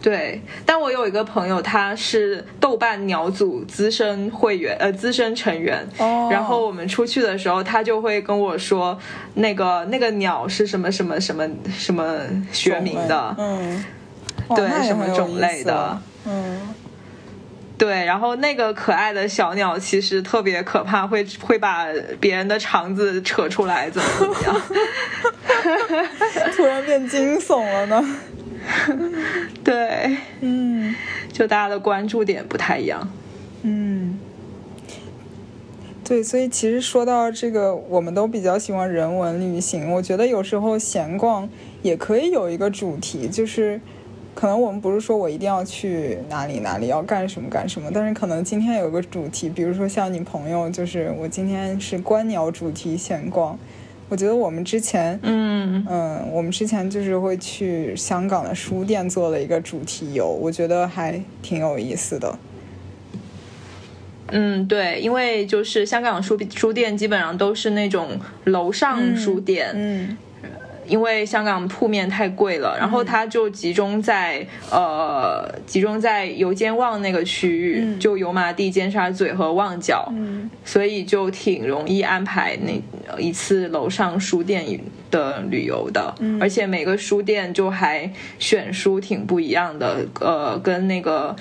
对，但我有一个朋友，他是豆瓣鸟组资深会员，呃，资深成员。哦。然后我们出去的时候，他就会跟我说，那个那个鸟是什么什么什么什么学名的。嗯。对，什么种类的？嗯。对，然后那个可爱的小鸟其实特别可怕，会会把别人的肠子扯出来，怎么怎么样？突然变惊悚了呢。对，嗯，就大家的关注点不太一样，嗯，对，所以其实说到这个，我们都比较喜欢人文旅行。我觉得有时候闲逛也可以有一个主题，就是可能我们不是说我一定要去哪里哪里要干什么干什么，但是可能今天有个主题，比如说像你朋友，就是我今天是观鸟主题闲逛。我觉得我们之前，嗯嗯，我们之前就是会去香港的书店做了一个主题游，我觉得还挺有意思的。嗯，对，因为就是香港书书店基本上都是那种楼上书店，嗯。因为香港铺面太贵了，然后它就集中在呃集中在油尖旺那个区域，就油麻地、尖沙咀和旺角，所以就挺容易安排那一次楼上书店的旅游的。而且每个书店就还选书挺不一样的，呃，跟那个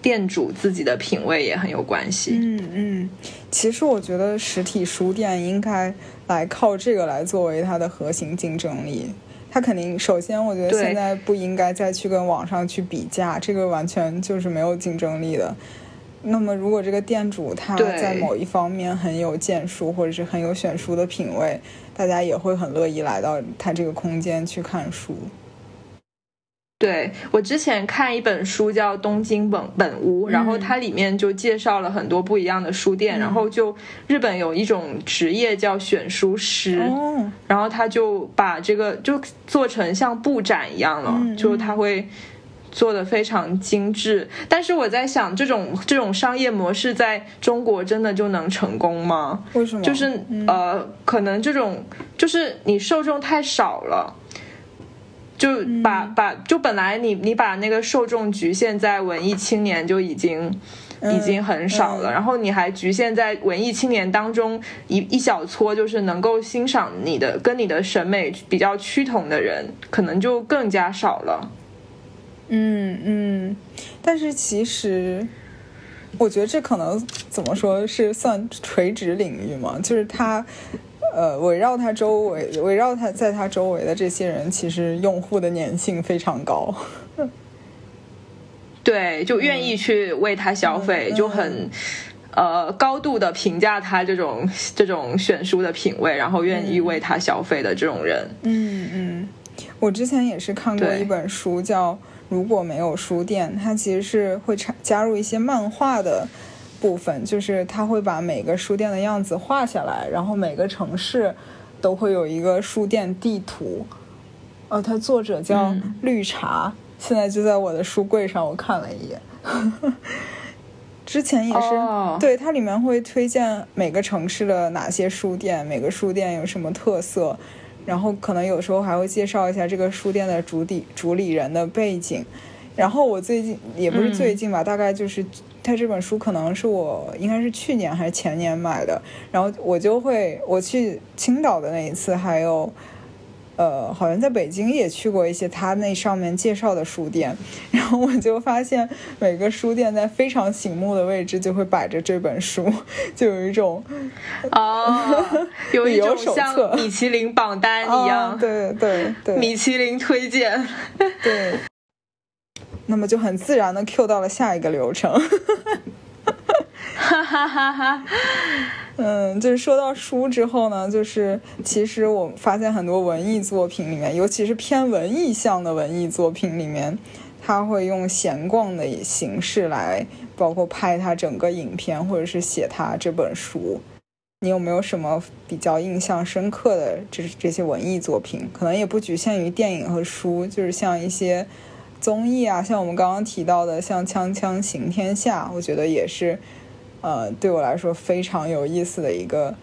店主自己的品味也很有关系。嗯嗯，其实我觉得实体书店应该。来靠这个来作为它的核心竞争力，它肯定首先，我觉得现在不应该再去跟网上去比价，这个完全就是没有竞争力的。那么，如果这个店主他在某一方面很有建树，或者是很有选书的品味，大家也会很乐意来到他这个空间去看书。对我之前看一本书叫《东京本本屋》，然后它里面就介绍了很多不一样的书店，然后就日本有一种职业叫选书师，然后他就把这个就做成像布展一样了，就他会做的非常精致。但是我在想，这种这种商业模式在中国真的就能成功吗？为什么？就是呃，可能这种就是你受众太少了。就把把就本来你你把那个受众局限在文艺青年就已经已经很少了，嗯然后你还局限在文艺青年当中一一小撮，就是能够欣赏你的、跟你的审美比较趋同的人，可能就更加少了。嗯嗯，但是其实，我觉得这可能怎么说是算垂直领域嘛？就是他，呃，围绕他周围，围绕他在他周围的这些人，其实用户的粘性非常高。对，就愿意去为他消费，嗯就很。呃，高度的评价他这种这种选书的品味，然后愿意为他消费的这种人，嗯嗯，我之前也是看过一本书，叫《如果没有书店》，它其实是会插加入一些漫画的部分，就是他会把每个书店的样子画下来，然后每个城市都会有一个书店地图。呃，它作者叫嗯绿茶，现在就在我的书柜上，我看了一眼。之前也是，哦对它里面会推荐每个城市的哪些书店，每个书店有什么特色，然后可能有时候还会介绍一下这个书店的主理主理人的背景。然后我最近也不是最近吧，大概就是他这本书可能是我应该是去年还是前年买的，然后我就会我去青岛的那一次，还有呃，好像在北京也去过一些他那上面介绍的书店，然后我就发现每个书店在非常醒目的位置就会摆着这本书，就有一种哦，有一旅游种手册。像米其林榜单一样，啊对对对，米其林推荐。对，那么就很自然的 Q 到了下一个流程。哈哈哈哈！嗯，就是说到书之后呢，就是其实我发现很多文艺作品里面，尤其是偏文艺向的文艺作品里面，他会用闲逛的形式来，包括拍他整个影片，或者是写他这本书。你有没有什么比较印象深刻的这这些文艺作品？可能也不局限于电影和书，就是像一些综艺啊，像我们刚刚提到的，像《锵锵行天下》，我觉得也是，呃，对我来说非常有意思的一个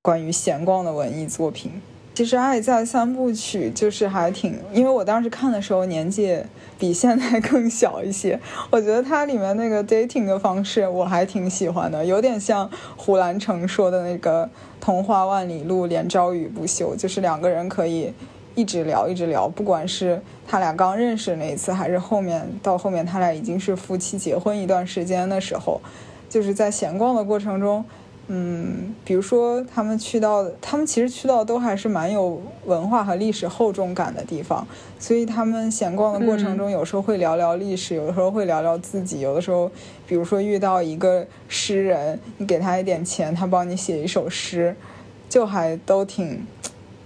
关于闲逛的文艺作品。其实《爱在三部曲》就是还挺，因为我当时看的时候年纪比现在 更小一些，我觉得它里面那个 dating 的方式我还挺喜欢的，有点像胡兰成说的那个“童话万里路，连朝雨不休”，就是两个人可以一直聊一直聊，不管是他俩刚认识那一次，还是后面到后面他俩已经是夫妻结婚一段时间的时候，就是在闲逛的过程中。嗯，比如说他们去到，他们其实去到都还是蛮有文化和历史厚重感的地方，所以他们闲逛的过程中，有时候会聊聊历史，有的时候会聊聊自己，有的时候，比如说遇到一个诗人，你给他一点钱，他帮你写一首诗，就还都挺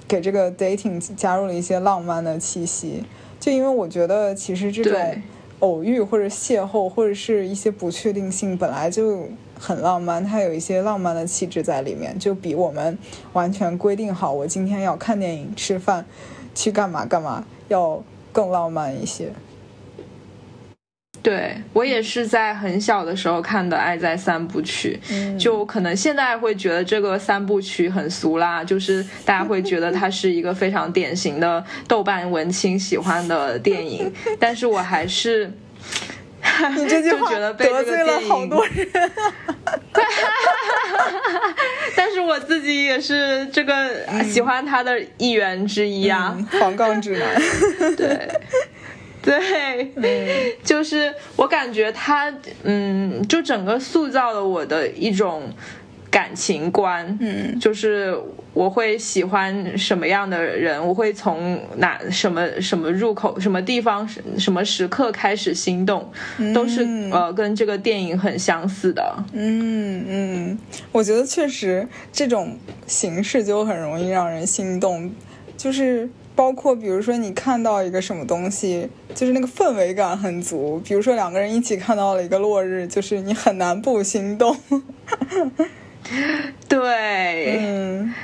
给这个 dating 加入了一些浪漫的气息。就因为我觉得，其实这种偶遇或者邂逅，或者是一些不确定性，本来就很浪漫，它有一些浪漫的气质在里面，就比我们完全规定好我今天要看电影、吃饭、去干嘛干嘛要更浪漫一些。对我也是在很小的时候看的《爱在三部曲》，嗯就可能现在会觉得这个三部曲很俗啦，就是大家会觉得它是一个非常典型的豆瓣文青喜欢的电影，但是我还是。你这句 话就觉得被这个得罪了好多人。但是我自己也是这个喜欢他的一员之一啊。嗯防杠指南。对，对，就是我感觉他，嗯，就整个塑造了我的一种感情观，嗯，就是我会喜欢什么样的人，我会从哪什么什么入口、什么地方、什么时刻开始心动，都是嗯呃跟这个电影很相似的。嗯嗯，我觉得确实这种形式就很容易让人心动，就是包括比如说你看到一个什么东西，就是那个氛围感很足。比如说两个人一起看到了一个落日，就是你很难不心动。对，嗯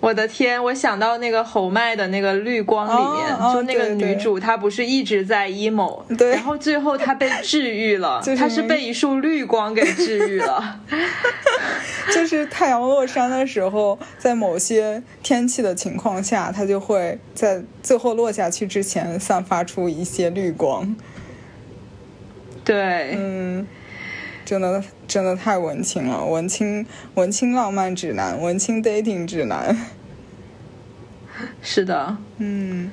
我的天，我想到那个侯麦的那个《绿光》里面，就那个女主，她不是一直在 emo，对 然后最后她被治愈了，就是她是被一束绿光给治愈了。就是太阳落山的时候，在某些天气的情况下，它就会在最后落下去之前散发出一些绿光。对，嗯，真的真的太文青了，文青文青浪漫指南，文青 dating 指南。是的，嗯。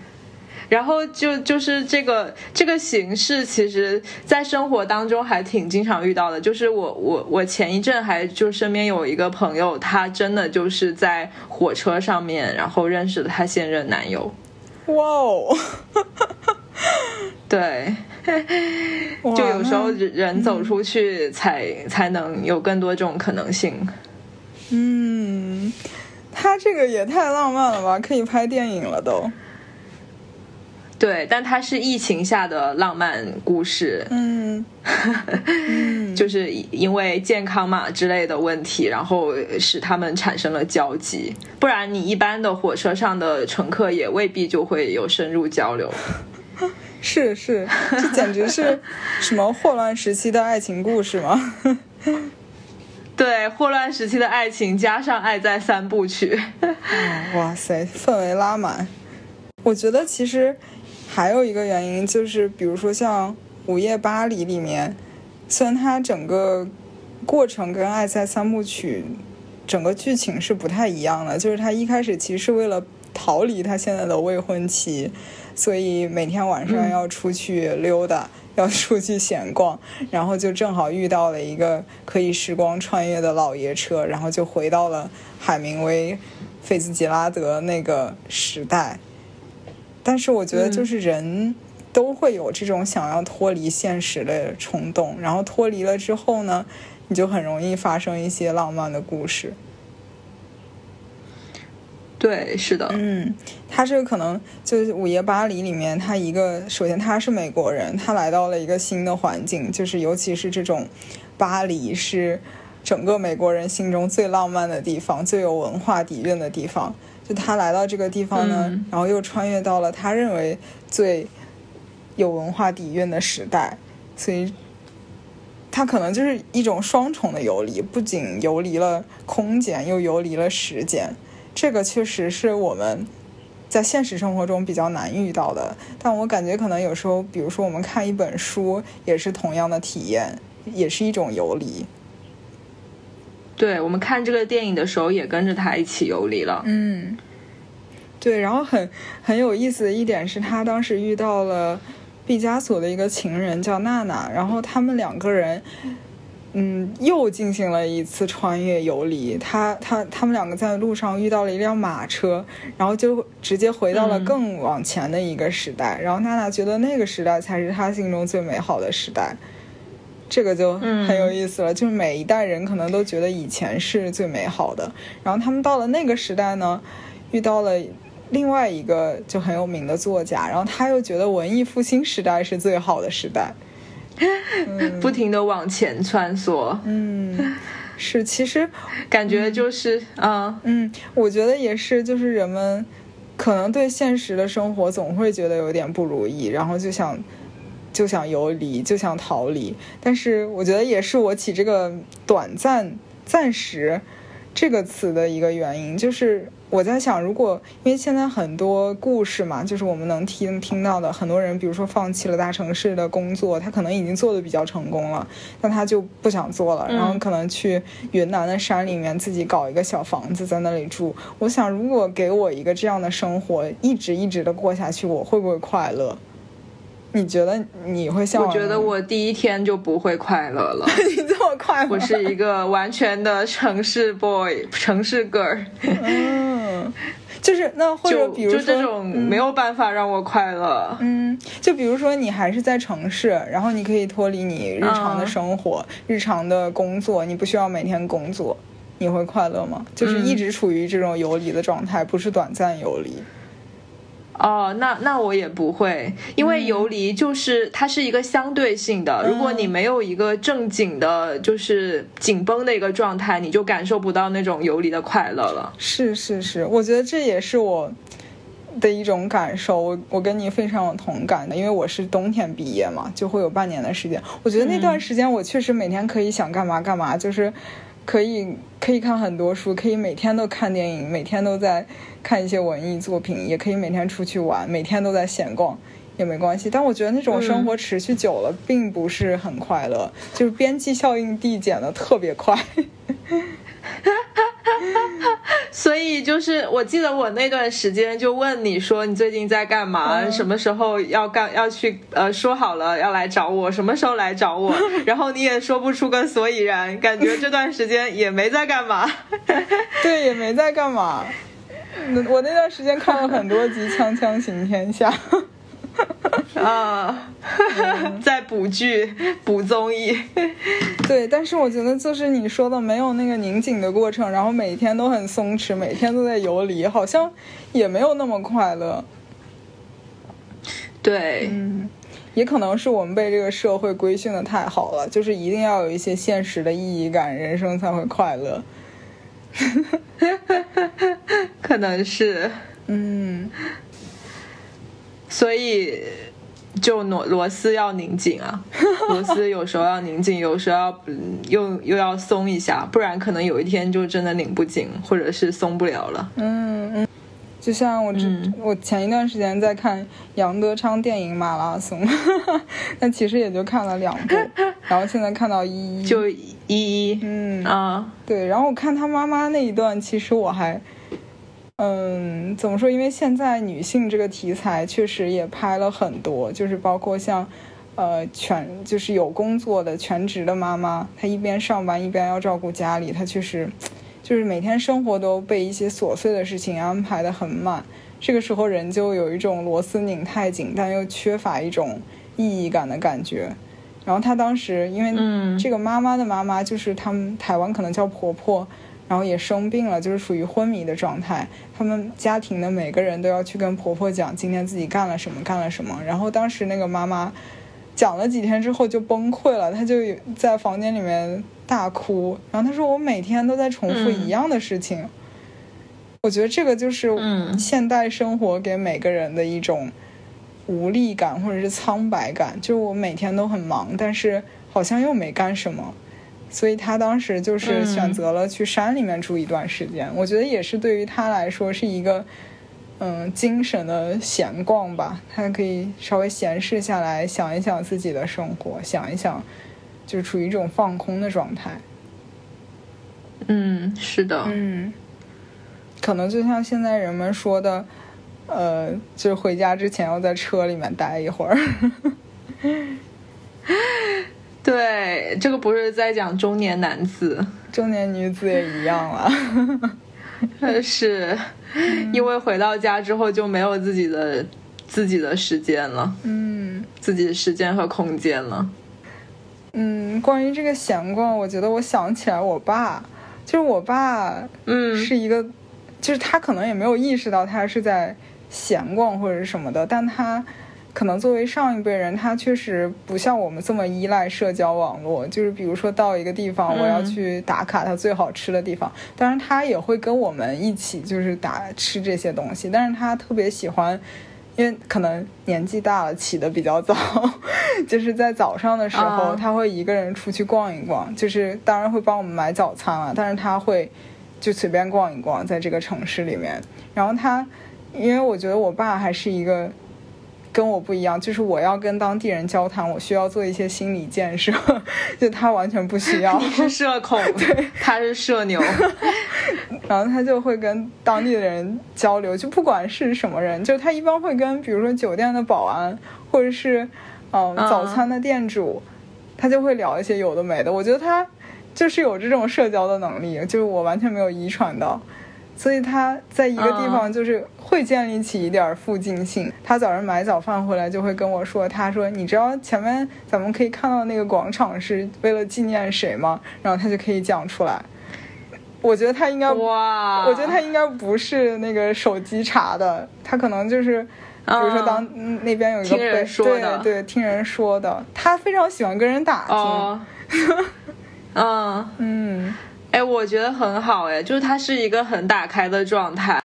然后就就是这个这个形式，其实，在生活当中还挺经常遇到的。就是我我我前一阵还就身边有一个朋友，他真的就是在火车上面，然后认识了他现任男友。哇哦！对，就有时候人走出去，才才能有更多这种可能性。嗯，他这个也太浪漫了吧，可以拍电影了都。对，但它是疫情下的浪漫故事，嗯，就是因为健康码之类的问题，然后使他们产生了交集。不然，你一般的火车上的乘客也未必就会有深入交流。是是，这简直是什么霍乱时期的爱情故事吗？对，霍乱时期的爱情加上《爱在三部曲》，哇塞，氛围拉满。我觉得其实。还有一个原因就是，比如说像《午夜巴黎》里面，虽然它整个过程跟《爱在三部曲》整个剧情是不太一样的，就是他一开始其实是为了逃离他现在的未婚妻，所以每天晚上要出去溜达，要出去闲逛，然后就正好遇到了一个可以时光穿越的老爷车，然后就回到了海明威、费兹杰拉德那个时代。但是我觉得，就是人都会有这种想要脱离现实的冲动，然后脱离了之后呢，你就很容易发生一些浪漫的故事。对，是的，嗯，他这个可能就是《午夜巴黎》里面，他一个首先他是美国人，他来到了一个新的环境，就是尤其是这种巴黎是整个美国人心中最浪漫的地方，最有文化底蕴的地方。就他来到这个地方呢，然后又穿越到了他认为最有文化底蕴的时代，所以他可能就是一种双重的游离，不仅游离了空间，又游离了时间。这个确实是我们在现实生活中比较难遇到的。但我感觉可能有时候，比如说我们看一本书，也是同样的体验，也是一种游离。对我们看这个电影的时候，也跟着他一起游离了。嗯，对。然后很很有意思的一点是，他当时遇到了毕加索的一个情人叫娜娜，然后他们两个人，嗯，又进行了一次穿越游离。他他他们两个在路上遇到了一辆马车，然后就直接回到了更往前的一个时代。然后娜娜觉得那个时代才是她心中最美好的时代。这个就很有意思了，就是每一代人可能都觉得以前是最美好的，然后他们到了那个时代呢，遇到了另外一个就很有名的作家，然后他又觉得文艺复兴时代是最好的时代，不停的往前穿梭。嗯，是，其实 感觉就是啊，嗯，我觉得也是，就是人们可能对现实的生活总会觉得有点不如意，然后就想。就想游离，就想逃离，但是我觉得也是我起这个“短暂、暂时”这个词的一个原因，就是我在想，如果因为现在很多故事嘛，就是我们能听听到的，很多人，比如说放弃了大城市的工作，他可能已经做的比较成功了，但他就不想做了，然后可能去云南的山里面自己搞一个小房子在那里住。我想，如果给我一个这样的生活，一直一直的过下去，我会不会快乐？你觉得你会笑？我觉得我第一天就不会快乐了。你这么快？我是一个完全的城市 boy，城市 girl。嗯，就是那或者比如说这种没有办法让我快乐。嗯，就比如说你还是在城市，然后你可以脱离你日常的生活、日常的工作，你不需要每天工作，你会快乐吗？就是一直处于这种游离的状态，不是短暂游离。哦，那那我也不会，因为游离就是它是一个相对性的。如果你没有一个正经的，就是紧绷的一个状态，你就感受不到那种游离的快乐了。是是是，我觉得这也是我的一种感受。我我跟你非常有同感的，因为我是冬天毕业嘛，就会有半年的时间。我觉得那段时间我确实每天可以想干嘛干嘛，就是可以可以看很多书，可以每天都看电影，每天都在。看一些文艺作品，也可以每天出去玩，每天都在闲逛，也没关系。但我觉得那种生活持续久了，并不是很快乐，就是边际效应递减的特别快。所以就是，我记得我那段时间就问你说你最近在干嘛，什么时候要干要去呃说好了要来找我，什么时候来找我，然后你也说不出个所以然，感觉这段时间也没在干嘛。对，也没在干嘛。我那段时间看了很多集《锵锵行天下》。啊，在补剧、补综艺，对，但是我觉得就是你说的没有那个拧紧的过程，然后每天都很松弛，每天都在游离，好像也没有那么快乐。对，嗯，也可能是我们被这个社会规训的太好了，就是一定要有一些现实的意义感，人生才会快乐。可能是，嗯。所以，就螺螺丝要拧紧啊，螺丝有时候要拧紧，有时候要又又要松一下，不然可能有一天就真的拧不紧，或者是松不了了。嗯嗯，就像我这我前一段时间在看杨德昌电影《马拉松》，但其实也就看了两部，然后现在看到一一。就一一。嗯。啊。对，然后我看他妈妈那一段，其实我还。嗯，怎么说？因为现在女性这个题材确实也拍了很多，就是包括像，呃，全就是有工作的全职的妈妈，她一边上班一边要照顾家里，她确实就是每天生活都被一些琐碎的事情安排的很满。这个时候人就有一种螺丝拧太紧，但又缺乏一种意义感的感觉。然后她当时因为这个妈妈的妈妈就是他们台湾可能叫婆婆。然后也生病了，就是属于昏迷的状态。他们家庭的每个人都要去跟婆婆讲今天自己干了什么，干了什么。然后当时那个妈妈讲了几天之后就崩溃了，她就在房间里面大哭。然后她说：“我每天都在重复一样的事情。”我觉得这个就是现代生活给每个人的一种无力感或者是苍白感。就我每天都很忙，但是好像又没干什么。所以他当时就是选择了去山里面住一段时间，我觉得也是对于他来说是一个，嗯，精神的闲逛吧。他可以稍微闲适下来，想一想自己的生活，想一想，就处于一种放空的状态。嗯，是的，嗯，可能就像现在人们说的，呃，就是回家之前要在车里面待一会儿。对，这个不是在讲中年男子，中年女子也一样了。是，因为回到家之后就没有自己的自己的时间了，嗯，自己的时间和空间了。嗯，关于这个闲逛，我觉得我想起来我爸，就是我爸，嗯，是一个，就是他可能也没有意识到他是在闲逛或者是什么的，但他。可能作为上一辈人，他确实不像我们这么依赖社交网络。就是比如说到一个地方，我要去打卡他最好吃的地方，当然他也会跟我们一起就是打吃这些东西。但是他特别喜欢，因为可能年纪大了，起得比较早，就是在早上的时候，他会一个人出去逛一逛。就是当然会帮我们买早餐了，但是他会就随便逛一逛，在这个城市里面。然后他，因为我觉得我爸还是一个。跟我不一样，就是我要跟当地人交谈，我需要做一些心理建设，就他完全不需要。你是社恐，对，他是社牛，然后他就会跟当地的人交流，就不管是什么人，就他一般会跟，比如说酒店的保安，或者是嗯早餐的店主，他就会聊一些有的没的。我觉得他就是有这种社交的能力，就是我完全没有遗传到。所以他在一个地方就是会建立起一点附近性。他早上买早饭回来就会跟我说：“他说你知道前面咱们可以看到那个广场是为了纪念谁吗？”然后他就可以讲出来。我觉得他应该哇，我觉得他应该不是那个手机查的，他可能就是比如说当那边有一个对对听人说的，他非常喜欢跟人打听。嗯 嗯。哎，我觉得很好哎，就是它是一个很打开的状态。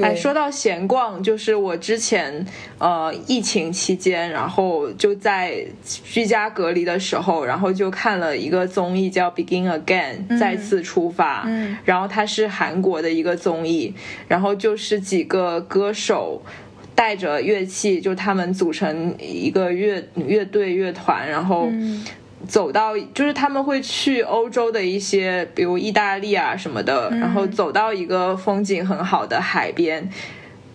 哎，说到闲逛，就是我之前呃疫情期间，然后就在居家隔离的时候，然后就看了一个综艺叫《Begin Again》，再次出发。嗯，然后它是韩国的一个综艺，然后就是几个歌手。带着乐器，就他们组成一个乐乐队乐团，然后走到，就是他们会去欧洲的一些，比如意大利啊什么的，然后走到一个风景很好的海边。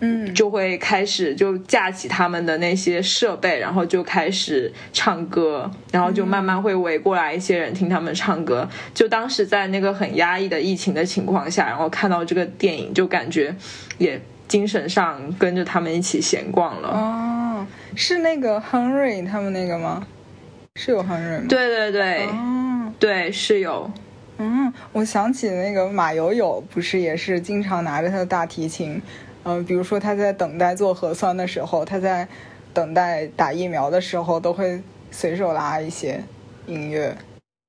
嗯，就会开始就架起他们的那些设备，然后就开始唱歌，然后就慢慢会围过来一些人听他们唱歌。就当时在那个很压抑的疫情的情况下，然后看到这个电影，就感觉也精神上跟着他们一起闲逛了。哦，是那个 Henry 他们那个吗？是有 Henry 吗？对对对，哦，对是有。嗯，我想起那个马友友，不是也是经常拿着他的大提琴。嗯，比如说他在等待做核酸的时候，他在等待打疫苗的时候，都会随手拉一些音乐。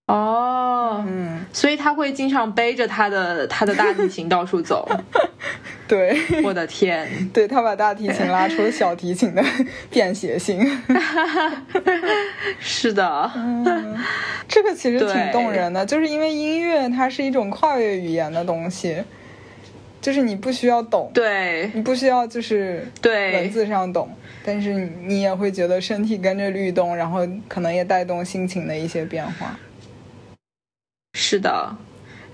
哦，嗯，所以他会经常背着他的他的大提琴到处走。对，我的天，对他把大提琴拉出了小提琴的便携性。是的，嗯，这个其实挺动人的，就是因为音乐它是一种跨越语言的东西。就是你不需要懂，对你不需要就是对文字上懂，但是你也会觉得身体跟着律动，然后可能也带动心情的一些变化。是的，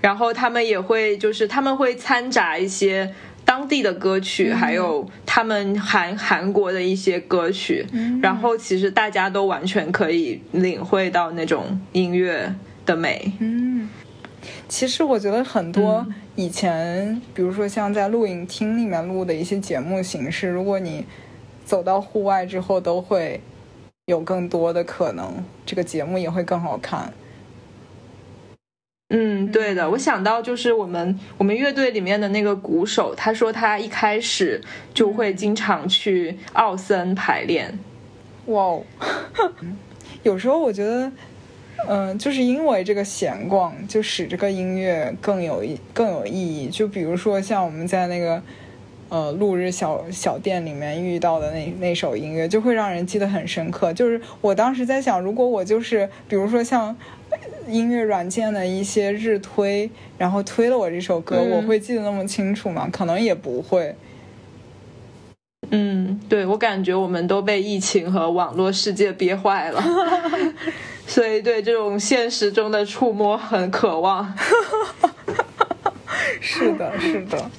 然后他们也会就是他们会掺杂一些当地的歌曲，还有他们韩韩国的一些歌曲，然后其实大家都完全可以领会到那种音乐的美。嗯。其实我觉得很多以前，比如说像在录影厅里面录的一些节目形式，如果你走到户外之后，都会有更多的可能，这个节目也会更好看。嗯，对的。我想到就是我们我们乐队里面的那个鼓手，他说他一开始就会经常去奥森排练。哇哦，有时候我觉得。嗯，就是因为这个闲逛，就使这个音乐更有意更有意义。就比如说像我们在那个呃路日小小店里面遇到的那那首音乐，就会让人记得很深刻。就是我当时在想，如果我就是比如说像音乐软件的一些日推，然后推了我这首歌，我会记得那么清楚吗？可能也不会。嗯，对，我感觉我们都被疫情和网络世界憋坏了。所以对这种现实中的触摸很渴望，是的，是的，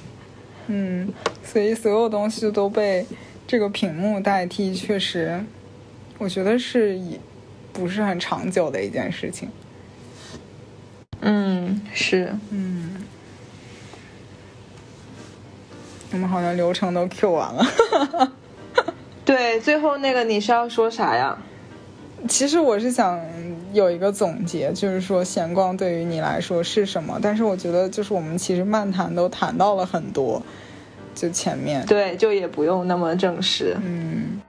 嗯，所以所有东西都被这个屏幕代替，确实，我觉得是不是很长久的一件事情。嗯，是，嗯，我们好像流程都 Q 完了。对，最后那个你是要说啥呀？其实我是想有一个总结，就是说闲逛对于你来说是什么？但是我觉得就是我们其实漫谈都谈到了很多，就前面对，就也不用那么正式，嗯。